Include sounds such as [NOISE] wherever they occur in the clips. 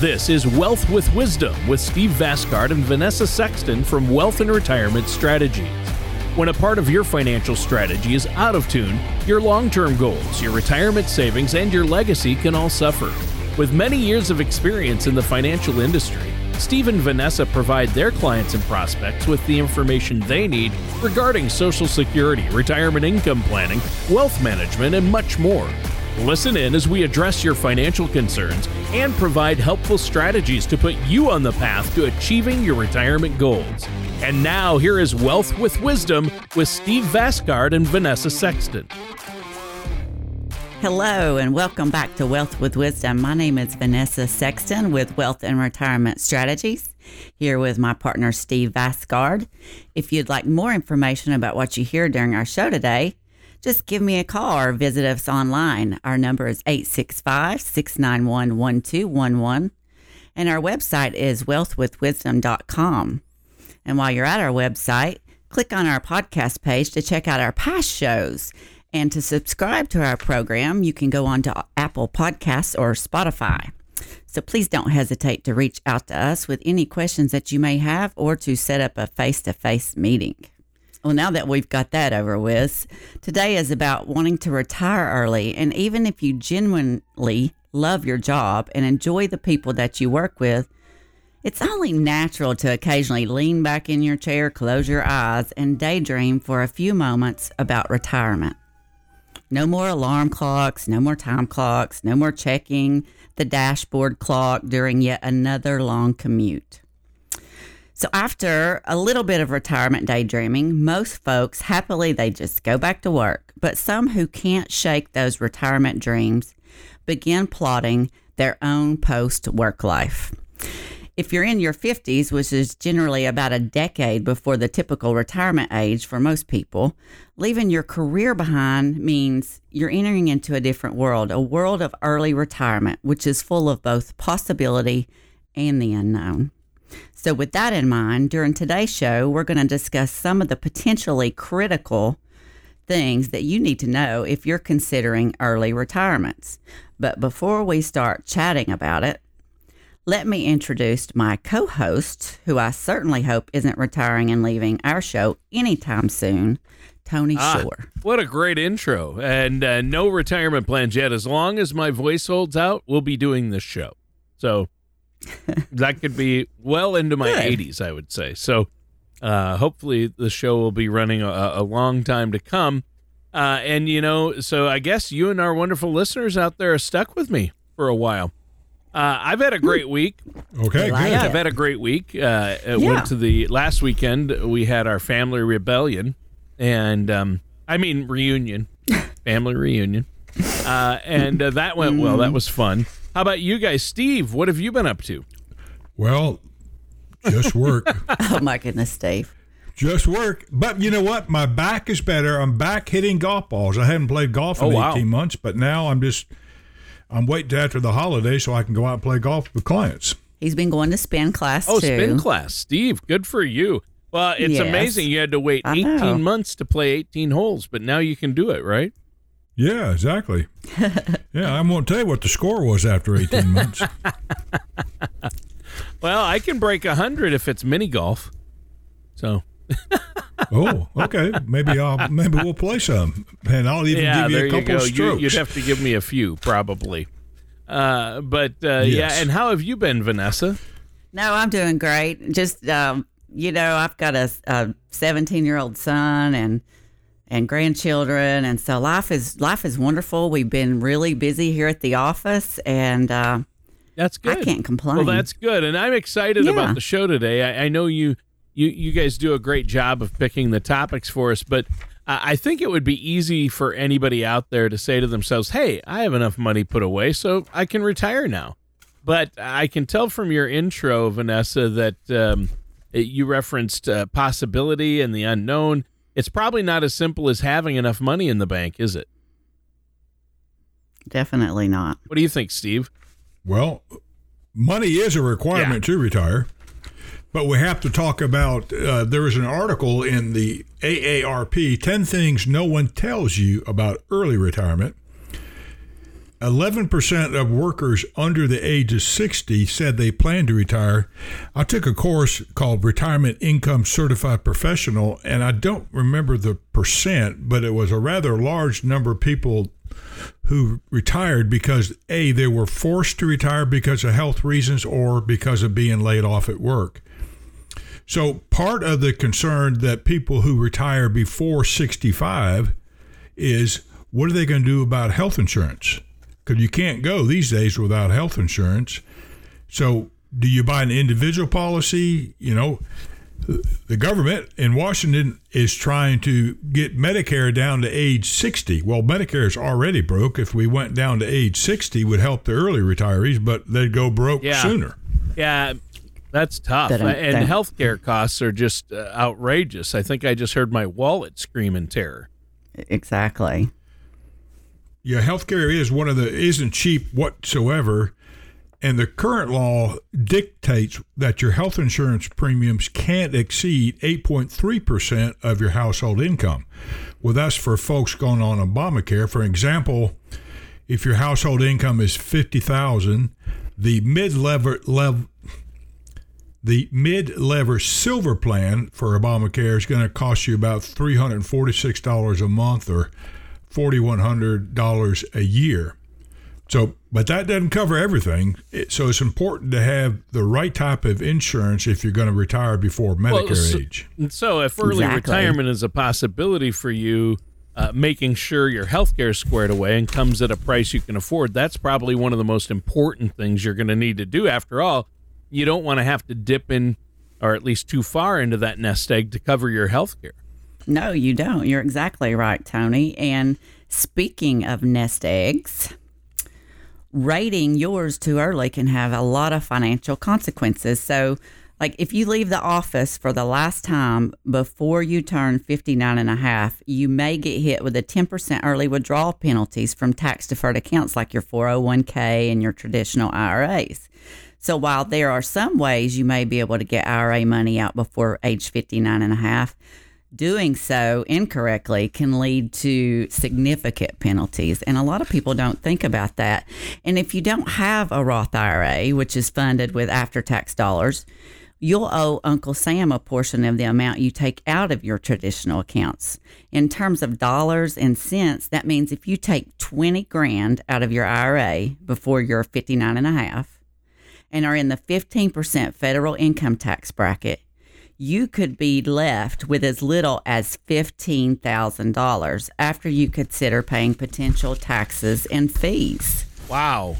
This is Wealth with Wisdom with Steve Vasgard and Vanessa Sexton from Wealth and Retirement Strategies. When a part of your financial strategy is out of tune, your long term goals, your retirement savings, and your legacy can all suffer. With many years of experience in the financial industry, Steve and Vanessa provide their clients and prospects with the information they need regarding Social Security, retirement income planning, wealth management, and much more. Listen in as we address your financial concerns and provide helpful strategies to put you on the path to achieving your retirement goals. And now, here is Wealth with Wisdom with Steve Vasgard and Vanessa Sexton. Hello, and welcome back to Wealth with Wisdom. My name is Vanessa Sexton with Wealth and Retirement Strategies, here with my partner Steve Vasgard. If you'd like more information about what you hear during our show today, just give me a call or visit us online. Our number is 865 691 1211, and our website is wealthwithwisdom.com. And while you're at our website, click on our podcast page to check out our past shows. And to subscribe to our program, you can go on to Apple Podcasts or Spotify. So please don't hesitate to reach out to us with any questions that you may have or to set up a face to face meeting. Well, now that we've got that over with, today is about wanting to retire early. And even if you genuinely love your job and enjoy the people that you work with, it's only natural to occasionally lean back in your chair, close your eyes, and daydream for a few moments about retirement. No more alarm clocks, no more time clocks, no more checking the dashboard clock during yet another long commute. So after a little bit of retirement daydreaming, most folks happily they just go back to work. But some who can't shake those retirement dreams begin plotting their own post work life. If you're in your 50s, which is generally about a decade before the typical retirement age for most people, leaving your career behind means you're entering into a different world, a world of early retirement, which is full of both possibility and the unknown. So, with that in mind, during today's show, we're going to discuss some of the potentially critical things that you need to know if you're considering early retirements. But before we start chatting about it, let me introduce my co host, who I certainly hope isn't retiring and leaving our show anytime soon, Tony ah, Shore. What a great intro. And uh, no retirement plans yet. As long as my voice holds out, we'll be doing this show. So that could be well into my Good. 80s, I would say. So uh, hopefully the show will be running a, a long time to come. Uh, and, you know, so I guess you and our wonderful listeners out there are stuck with me for a while. Uh, I've had a great week. Okay, like I've had a great week. Uh, yeah. Went to the last weekend. We had our family rebellion, and um, I mean reunion, [LAUGHS] family reunion, uh, and uh, that went well. That was fun. How about you guys, Steve? What have you been up to? Well, just work. [LAUGHS] oh my goodness, Steve. Just work. But you know what? My back is better. I'm back hitting golf balls. I haven't played golf in oh, wow. 18 months, but now I'm just I'm waiting after the holiday so I can go out and play golf with clients. He's been going to spin class oh, too. spin class. Steve, good for you. Well, it's yes. amazing you had to wait 18 months to play 18 holes, but now you can do it, right? Yeah, exactly. yeah, I won't tell you what the score was after 18 months. [LAUGHS] well, I can break 100 if it's mini golf. So. [LAUGHS] oh, okay. Maybe I'll maybe we'll play some, and I'll even yeah, give you a couple you strokes. You, would have to give me a few, probably. Uh, but uh, yes. yeah, and how have you been, Vanessa? No, I'm doing great. Just um, you know, I've got a 17 year old son, and and grandchildren. And so life is life is wonderful. We've been really busy here at the office and uh, that's good. i can't complain. Well that's good. And i'm excited yeah. about the show today. I, I, know you you you guys do a great job of picking the topics for us but I think it would be easy for anybody out there to say to themselves, "Hey, I have enough money put away, so I can retire now." But I can tell from your intro, Vanessa, that um, you referenced uh, possibility and the unknown it's probably not as simple as having enough money in the bank, is it? Definitely not. What do you think, Steve? Well, money is a requirement yeah. to retire, but we have to talk about. Uh, there was an article in the AARP 10 Things No One Tells You About Early Retirement. 11% of workers under the age of 60 said they plan to retire. I took a course called Retirement Income Certified Professional, and I don't remember the percent, but it was a rather large number of people who retired because A, they were forced to retire because of health reasons or because of being laid off at work. So, part of the concern that people who retire before 65 is what are they going to do about health insurance? Because you can't go these days without health insurance. So, do you buy an individual policy? You know, the government in Washington is trying to get Medicare down to age 60. Well, Medicare is already broke. If we went down to age 60, would help the early retirees, but they'd go broke yeah. sooner. Yeah, that's tough. That, and healthcare costs are just uh, outrageous. I think I just heard my wallet scream in terror. Exactly. Yeah, healthcare is one of the isn't cheap whatsoever, and the current law dictates that your health insurance premiums can't exceed 8.3 percent of your household income. Well, that's for folks going on Obamacare. For example, if your household income is fifty thousand, the mid level the mid level silver plan for Obamacare is going to cost you about $346 a month or $4,100 a year. So, but that doesn't cover everything. so it's important to have the right type of insurance if you're going to retire before Medicare well, so, age. So, if early exactly. retirement is a possibility for you, uh, making sure your health care is squared away and comes at a price you can afford, that's probably one of the most important things you're going to need to do. After all, you don't want to have to dip in, or at least too far into that nest egg to cover your health care. No, you don't. You're exactly right, Tony. And speaking of nest eggs, rating yours too early can have a lot of financial consequences. So, like if you leave the office for the last time before you turn 59 and a half, you may get hit with a 10% early withdrawal penalties from tax deferred accounts like your 401k and your traditional IRAs. So while there are some ways you may be able to get IRA money out before age 59 and a half, doing so incorrectly can lead to significant penalties. And a lot of people don't think about that. And if you don't have a Roth IRA, which is funded with after tax dollars, you'll owe Uncle Sam a portion of the amount you take out of your traditional accounts. In terms of dollars and cents, that means if you take 20 grand out of your IRA before you're 59 and a half and are in the 15% federal income tax bracket, you could be left with as little as $15,000 after you consider paying potential taxes and fees. Wow.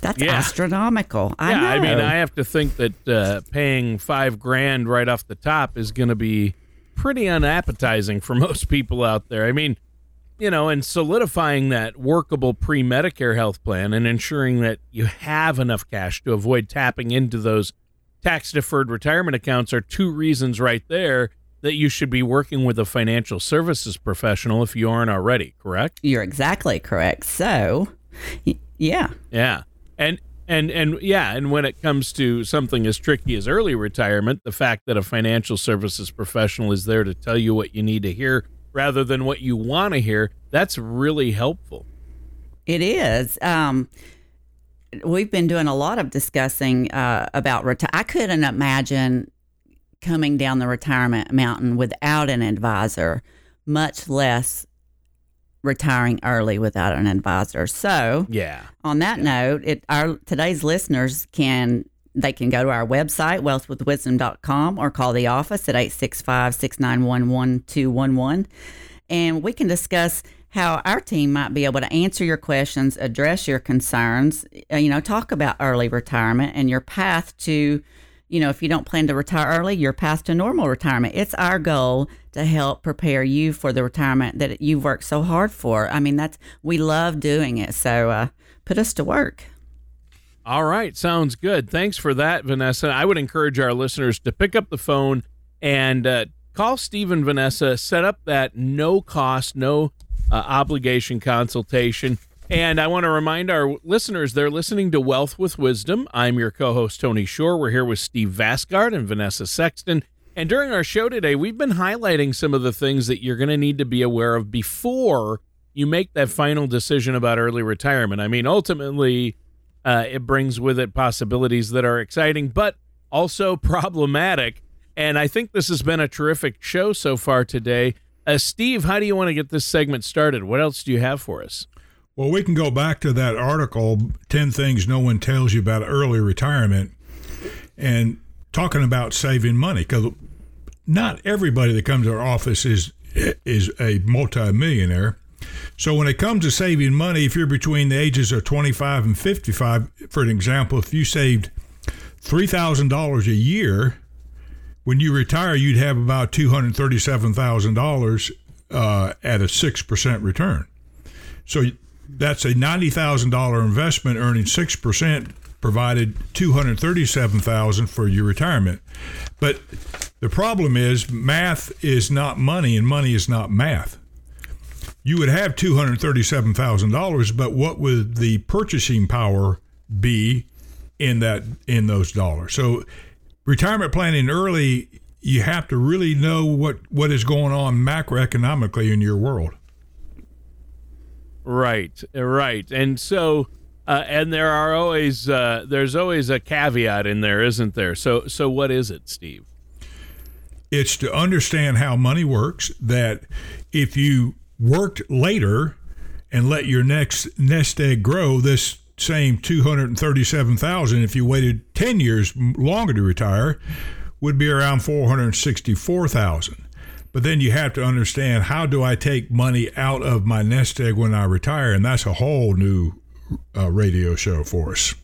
That's yeah. astronomical. I yeah, know. I mean, I have to think that uh, paying five grand right off the top is going to be pretty unappetizing for [LAUGHS] most people out there. I mean, you know, and solidifying that workable pre Medicare health plan and ensuring that you have enough cash to avoid tapping into those tax deferred retirement accounts are two reasons right there that you should be working with a financial services professional if you aren't already, correct? You're exactly correct. So, yeah. Yeah. And and and yeah, and when it comes to something as tricky as early retirement, the fact that a financial services professional is there to tell you what you need to hear rather than what you want to hear, that's really helpful. It is. Um, we've been doing a lot of discussing uh, about reti- I couldn't imagine coming down the retirement mountain without an advisor, much less retiring early without an advisor. So, yeah. On that yeah. note, it our today's listeners can they can go to our website wealthwithwisdom.com or call the office at 865-691-1211 and we can discuss how our team might be able to answer your questions, address your concerns, uh, you know, talk about early retirement and your path to, you know, if you don't plan to retire early, your path to normal retirement. It's our goal to help prepare you for the retirement that you've worked so hard for. I mean, that's, we love doing it. So uh, put us to work. All right. Sounds good. Thanks for that, Vanessa. I would encourage our listeners to pick up the phone and uh, call Steve and Vanessa, set up that no cost, no obligation consultation. And I want to remind our listeners they're listening to Wealth with Wisdom. I'm your co host, Tony Shore. We're here with Steve Vasgard and Vanessa Sexton. And during our show today, we've been highlighting some of the things that you're going to need to be aware of before you make that final decision about early retirement. I mean, ultimately, uh, it brings with it possibilities that are exciting, but also [LAUGHS] problematic. And I think this has been a terrific show so far today. Uh, Steve, how do you want to get this segment started? What else do you have for us? Well, we can go back to that article, 10 Things No One Tells You About Early Retirement, and talking about saving money. Because not everybody that comes to our office is is a multimillionaire. So when it comes to saving money, if you're between the ages of 25 and 55, for an example, if you saved $3,000 a year, when you retire, you'd have about $237,000 uh, at a 6% return. So that's a $90,000 investment earning 6% provided 237,000 for your retirement. But the problem is math is not money and money is not math. You would have $237,000, but what would the purchasing power be in that in those dollars? So retirement planning early you have to really know what what is going on macroeconomically in your world. Right, right. And so uh, and there are always uh, there's always a caveat in there, isn't there? So so what is it, Steve? It's to understand how money works. That if you worked later and let your next nest egg grow, this same two hundred and thirty-seven thousand, if you waited ten years longer to retire, would be around four hundred sixty-four thousand. But then you have to understand how do I take money out of my nest egg when I retire, and that's a whole new uh, radio show for us.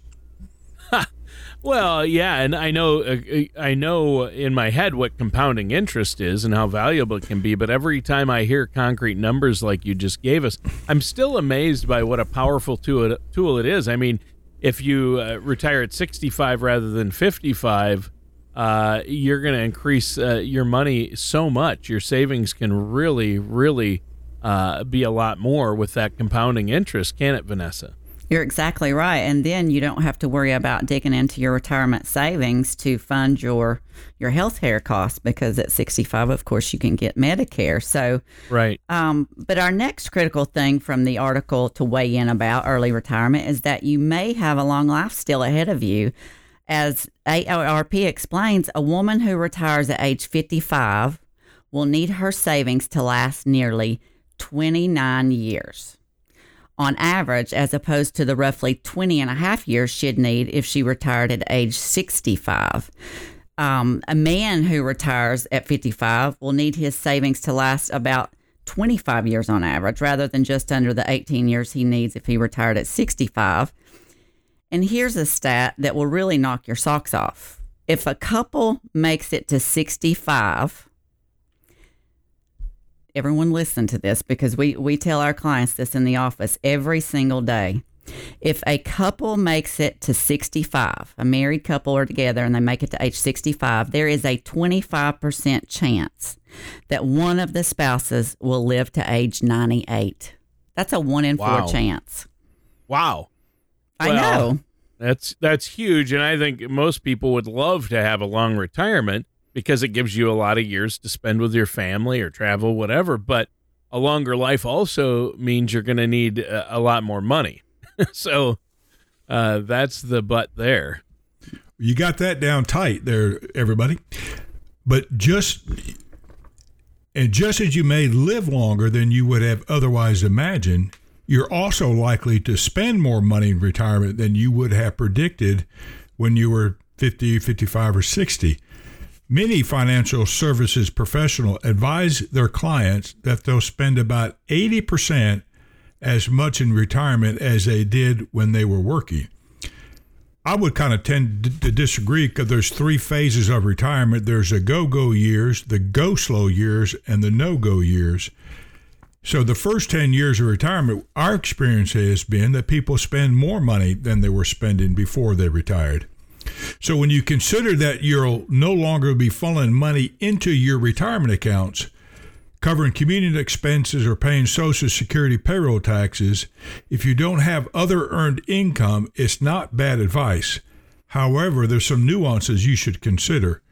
Well, yeah, and I know uh, I know in my head what compounding interest is and how valuable it can be, but every time I hear concrete numbers like you just gave us, I'm still amazed by what a powerful tool it, is. I mean, if you uh, retire at 65 rather than 55, uh, you're going to increase uh, your money so much. Your savings can really, really uh, be a lot more with that compounding interest, can it, Vanessa? You're exactly right. And then you don't have to worry about digging into your retirement savings to fund your your health care costs because at 65, of course, you can get Medicare. So, right. Um, but our next critical thing from the article to weigh in about early retirement is that you may have a long life still ahead of you. As AARP explains, a woman who retires at age 55 will need her savings to last nearly 29 years on average, as opposed to the roughly 20 and a half years she'd need if she retired at age 65. Um, a man who retires at 55 will need his savings to last about 25 years on average, rather than just under the 18 years he needs if he retired at 65. And here's a stat that will really knock your socks off. If a couple makes it to 65, everyone listen to this because we, we tell our clients this in the office every single day. If a couple makes it to 65, a married couple are together and they make it to age 65, there is a 25% chance that one of the spouses will live to age 98. That's a one in wow. four chance. Wow. I well, know. That's that's huge and I think most people would love to have a long retirement because it gives you a lot of years to spend with your family or travel, whatever. But a longer life also means you're going to need a, a, lot more money. [LAUGHS] so uh, that's the but there. You got that down tight there, everybody. But just and just as you may live longer than you would have otherwise imagined, you're also likely to spend more money in retirement than you would have predicted when you were 50, 55, or 60. Many financial services professionals advise their clients that they'll spend about 80% as much in retirement as they did when they were working. I would kind of tend to disagree because there's three phases of retirement. There's the go-go years, the go slow years, and the no-go years. So the first 10 years of retirement, our experience has been that people spend more money than they were spending before they retired. So when you consider that you'll no longer be funneling money into your retirement accounts, covering community expenses or paying Social Security payroll taxes, if you don't have other earned income, it's not bad advice. However, there's some nuances you should consider.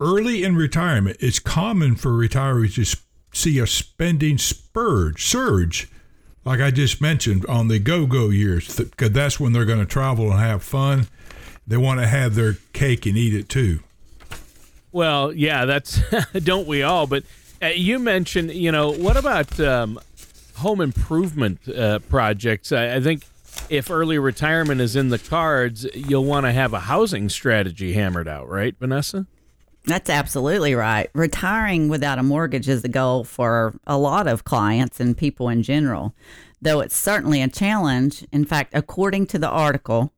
Early in retirement, it's common for retirees to see a spending spurge, surge like I just mentioned, on the go go years, because that's when they're going to travel and have fun. They want to have their cake and eat it too. Well, yeah, that's [LAUGHS] don't we all? But uh, you mentioned, you know, what about um, home improvement uh, projects? I, I think if early retirement is in the cards, you'll want to have a housing strategy hammered out, right, Vanessa? That's absolutely right. Retiring without a mortgage is the goal for a lot of clients and people in general, though it's certainly a challenge. In fact, according to the article,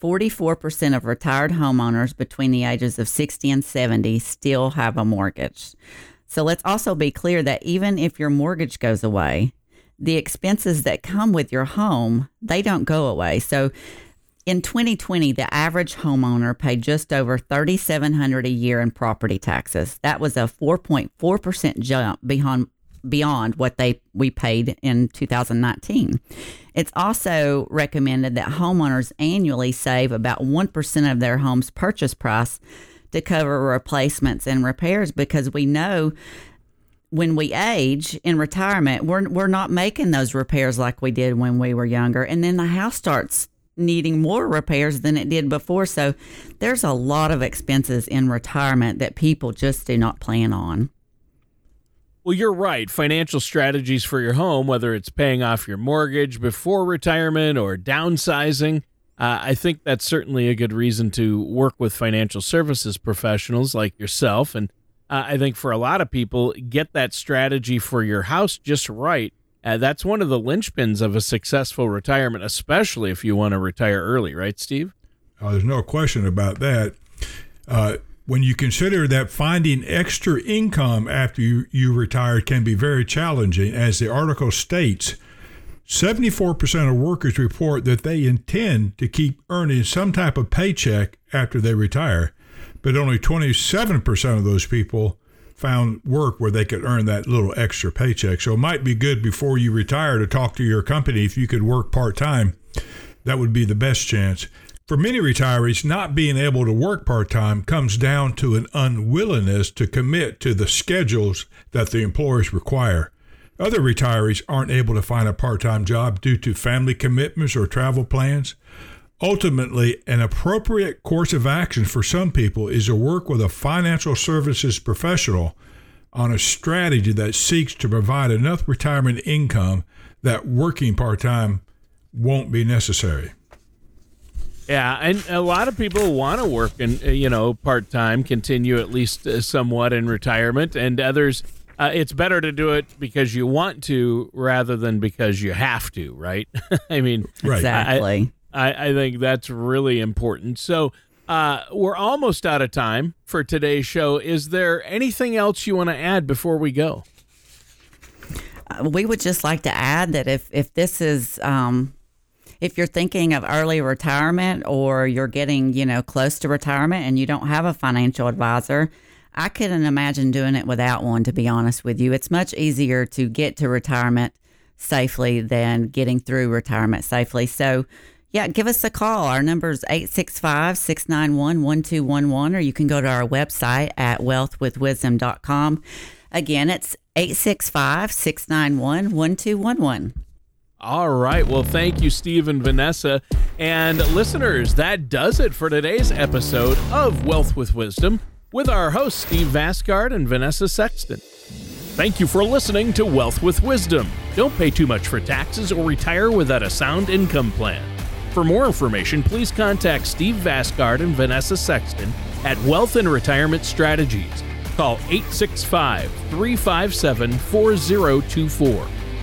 44% of retired homeowners between the ages of 60 and 70 still have a mortgage. So let's also be clear that even if your mortgage goes away, the expenses that come with your home, they don't go away. So in 2020, the average homeowner paid just over 3700 a year in property taxes. That was a 4.4% jump beyond beyond what they we paid in 2019. It's also recommended that homeowners annually save about 1% of their home's purchase price to cover replacements and repairs because we know when we age in retirement, we're we're not making those repairs like we did when we were younger, and then the house starts needing more repairs than it did before. So there's a lot of expenses in retirement that people just do not plan on. Well, you're right. Financial strategies for your home, whether it's paying off your mortgage before retirement or downsizing, uh, I think that's certainly a good reason to work with financial services professionals like yourself. And uh, I think for a lot of people, get that strategy for your house just right uh, that's one of the linchpins of a successful retirement, especially if you want to retire early, right, Steve? Oh, there's no question about that. When you consider that finding extra income after you, you retire can be very challenging, as the article states, 74% of workers report that they intend to keep earning some type of paycheck after they retire, but only 27% of those people found work where they could earn that little extra paycheck. So it might be good before you retire to talk to your company if you could work part time. That would be the best chance. For many retirees, not being able to work part time comes down to an unwillingness to commit to the schedules that the employers require. Other retirees aren't able to find a part time job due to family commitments or travel plans. Ultimately, an appropriate course of action for some people is to work with a financial services professional on a strategy that seeks to provide enough retirement income that working part time won't be necessary. Yeah, and a lot of people want to work and you know part time, continue at least uh, somewhat in retirement, and others. Uh, it's better to do it because you want to rather than because you have to, right? [LAUGHS] I mean, exactly. I, I think that's really important. So uh, we're almost out of time for today's show. Is there anything else you want to add before we go? Uh, we would just like to add that if if this is um, if you're thinking of early retirement or you're getting you know close to retirement and you don't have a financial advisor i couldn't imagine doing it without one to be honest with you it's much easier to get to retirement safely than getting through retirement safely so yeah, give us a call. Our number is 865 691 1211, or you can go to our website at wealthwithwisdom.com. Again, it's 865 691 1211. All right. Well, thank you, Steve and Vanessa. And listeners, that does it for today's episode of Wealth with Wisdom with our hosts, Steve Vasgard and Vanessa Sexton. Thank you for listening to Wealth with Wisdom. Don't pay too much for taxes or retire without a sound income plan. For more information, please contact Steve Vasgard and Vanessa Sexton at Wealth and Retirement Strategies. Call 865 357 4024